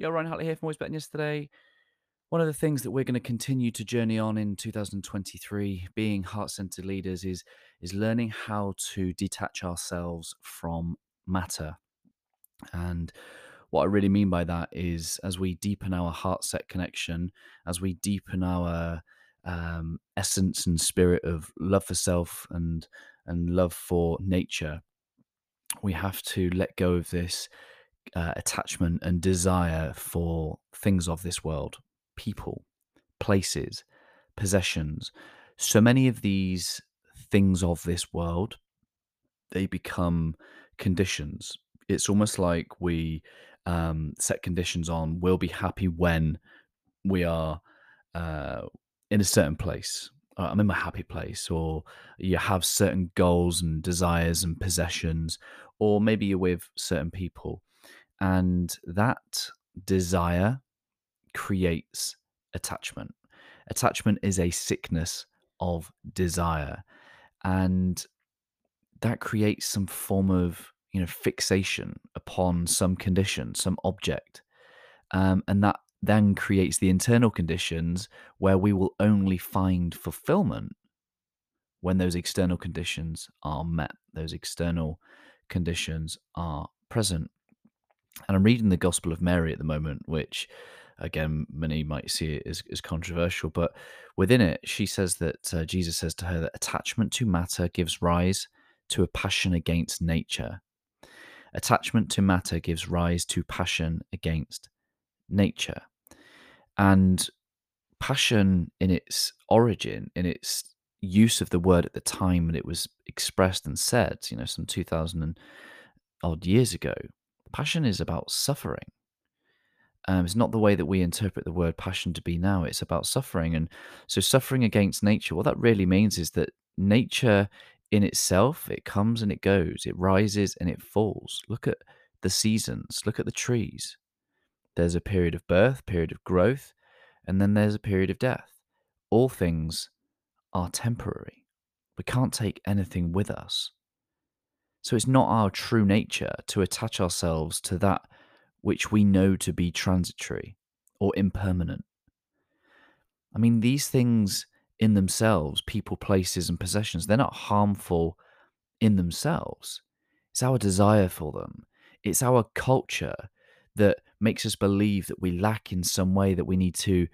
Yo, Ryan Hartley here from Always Better Than Yesterday. One of the things that we're going to continue to journey on in 2023, being heart-centered leaders, is is learning how to detach ourselves from matter. And what I really mean by that is, as we deepen our heart-set connection, as we deepen our um, essence and spirit of love for self and and love for nature, we have to let go of this uh, attachment and desire for things of this world, people, places, possessions. So many of these things of this world, they become conditions. It's almost like we um, set conditions on we'll be happy when we are uh, in a certain place. Uh, I'm in my happy place, or you have certain goals and desires and possessions, or maybe you're with certain people and that desire creates attachment. Attachment is a sickness of desire. And that creates some form of you know fixation upon some condition, some object. Um, and that then creates the internal conditions where we will only find fulfillment when those external conditions are met, those external conditions are present. And I'm reading the Gospel of Mary at the moment, which again, many might see it as, as controversial, but within it, she says that uh, Jesus says to her that attachment to matter gives rise to a passion against nature. Attachment to matter gives rise to passion against nature. And passion, in its origin, in its use of the word at the time when it was expressed and said, you know, some 2000 and odd years ago, passion is about suffering. Um, it's not the way that we interpret the word passion to be now. It's about suffering. And so, suffering against nature, what that really means is that nature in itself, it comes and it goes, it rises and it falls. Look at the seasons, look at the trees. There's a period of birth, period of growth, and then there's a period of death. All things are temporary. We can't take anything with us. So it's not our true nature to attach ourselves to that which we know to be transitory or impermanent. I mean, these things in themselves, people, places, and possessions, they're not harmful in themselves. It's our desire for them, it's our culture that makes us believe that we lack in some way, that we need to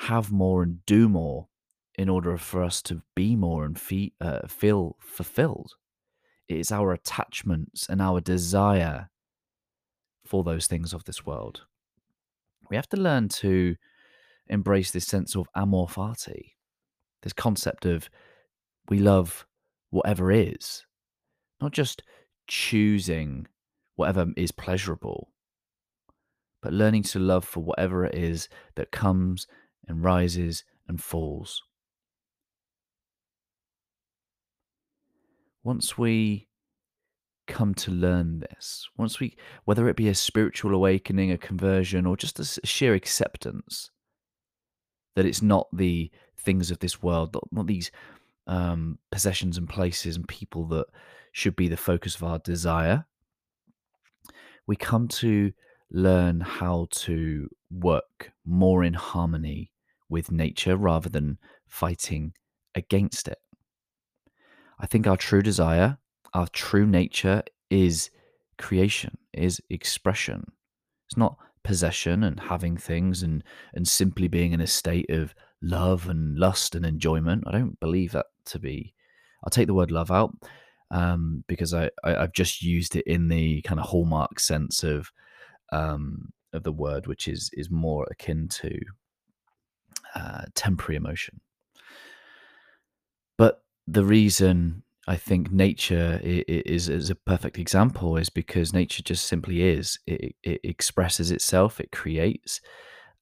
have more and do more in order for us to be more and uh, feel fulfilled. It is our attachments and our desire for those things of this world. We have to learn to embrace this sense of amor fati, this concept of we love whatever is, not just choosing whatever is pleasurable, but learning to love for whatever it is that comes and rises and falls. Once we come to learn this, once we, whether it be a spiritual awakening, a conversion, or just a sheer acceptance that it's not the things of this world, not, these um, possessions and places and people that should be the focus of our desire, we come to learn how to work more in harmony with nature rather than fighting against it. I think our true desire, our true nature is creation, is expression. It's not possession and having things and and simply being in a state of love and lust and enjoyment. I don't believe that to be. I'll take the word love out um, because I, I have just used it in the kind of hallmark sense of um, of the word, which is is more akin to uh, temporary emotion. The reason I think nature is is a perfect example is because nature just simply is. It, it expresses itself. It creates,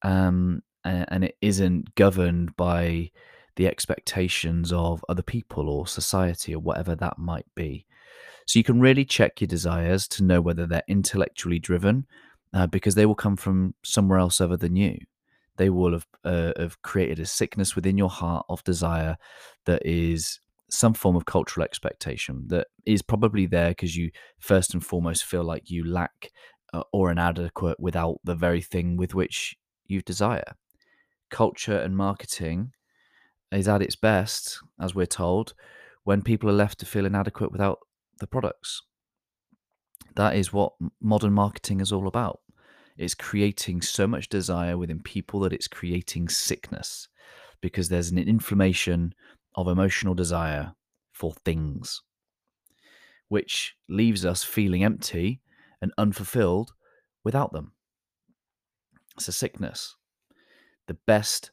um, and, and it isn't governed by the expectations of other people or society or whatever that might be. So you can really check your desires to know whether they're intellectually driven, uh, because they will come from somewhere else other than you. They will have uh, have created a sickness within your heart of desire that is some form of cultural expectation that is probably there because you first and foremost feel like you lack uh, or inadequate without the very thing with which you desire. Culture and marketing is at its best, as we're told, when people are left to feel inadequate without the products. That is what modern marketing is all about. It's creating so much desire within people that it's creating sickness because there's an inflammation of emotional desire for things, which leaves us feeling empty and unfulfilled without them. It's a sickness. The best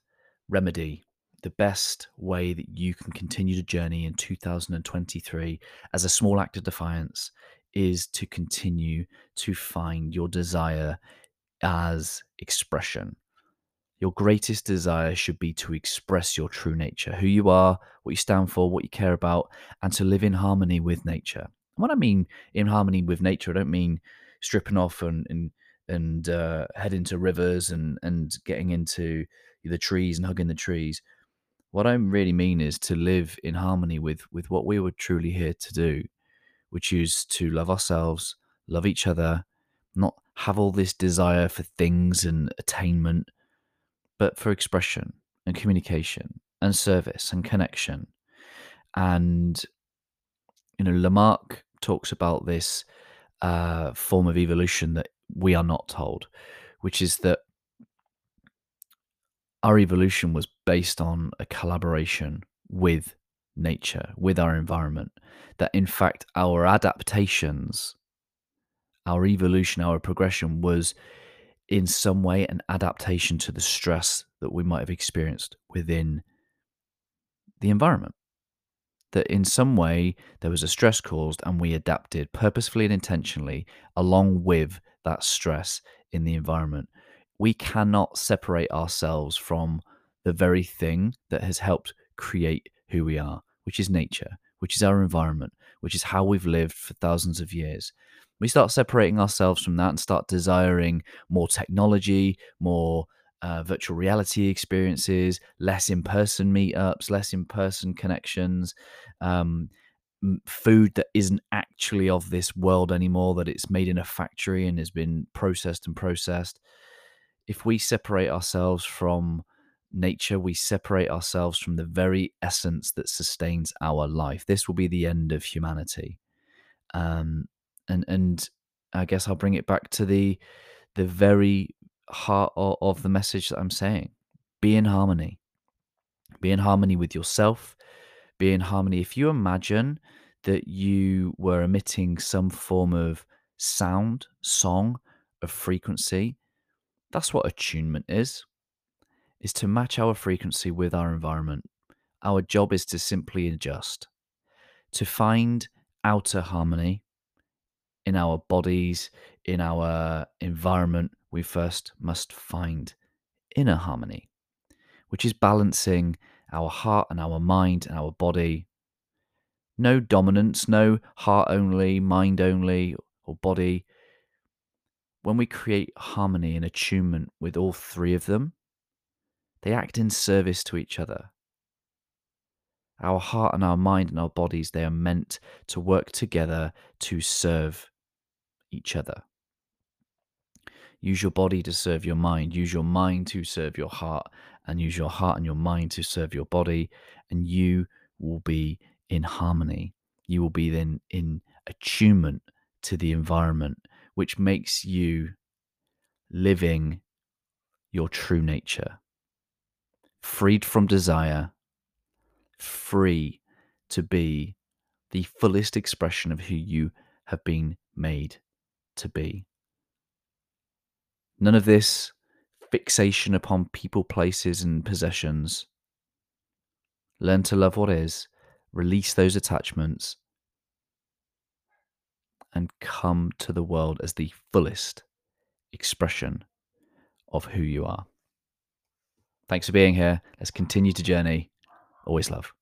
remedy, the best way that you can continue to journey in 2023 as a small act of defiance is to continue to find your desire as expression. Your greatest desire should be to express your true nature, who you are, what you stand for, what you care about, and to live in harmony with nature. And when I mean in harmony with nature, I don't mean stripping off and and, and uh, heading to rivers and and getting into the trees and hugging the trees. What I really mean is to live in harmony with with what we were truly here to do, which is to love ourselves, love each other, not have all this desire for things and attainment, but for expression and communication and service and connection. And, you know, Lamarck talks about this uh, form of evolution that we are not told, which is that our evolution was based on a collaboration with nature, with our environment. That in fact, our adaptations our evolution, our progression was in some way an adaptation to the stress that we might have experienced within the environment. That in some way there was a stress caused and we adapted purposefully and intentionally along with that stress in the environment. We cannot separate ourselves from the very thing that has helped create who we are, which is nature, which is our environment, which is how we've lived for thousands of years we start separating ourselves from that and start desiring more technology, more uh, virtual reality experiences, less in person meetups, less in person connections, um, food that isn't actually of this world anymore, that it's made in a factory and has been processed and processed. If we separate ourselves from nature, we separate ourselves from the very essence that sustains our life. This will be the end of humanity. Um, and and I guess I'll bring it back to the the very heart of, of the message that I'm saying. Be in harmony. Be in harmony with yourself. Be in harmony. If you imagine that you were emitting some form of sound, song, of frequency, that's what attunement is. Is to match our frequency with our environment. Our job is to simply adjust, to find outer harmony, in our bodies, in our environment, we first must find inner harmony, which is balancing our heart and our mind and our body. No dominance, no heart only, mind only, or body. When we create harmony and attunement with all three of them, they act in service to each other. Our heart and our mind and our bodies, they are meant to work together to serve each other. Use your body to serve your mind. Use your mind to serve your heart. And use your heart and your mind to serve your body. And you will be in harmony. You will be then in attunement to the environment, which makes you living your true nature, freed from desire, free to be the fullest expression of who you have been made to be. None of this fixation upon people, places, and possessions. Learn to love what is, release those attachments, and come to the world as the fullest expression of who you are. Thanks for being here. Let's continue to journey. Always love.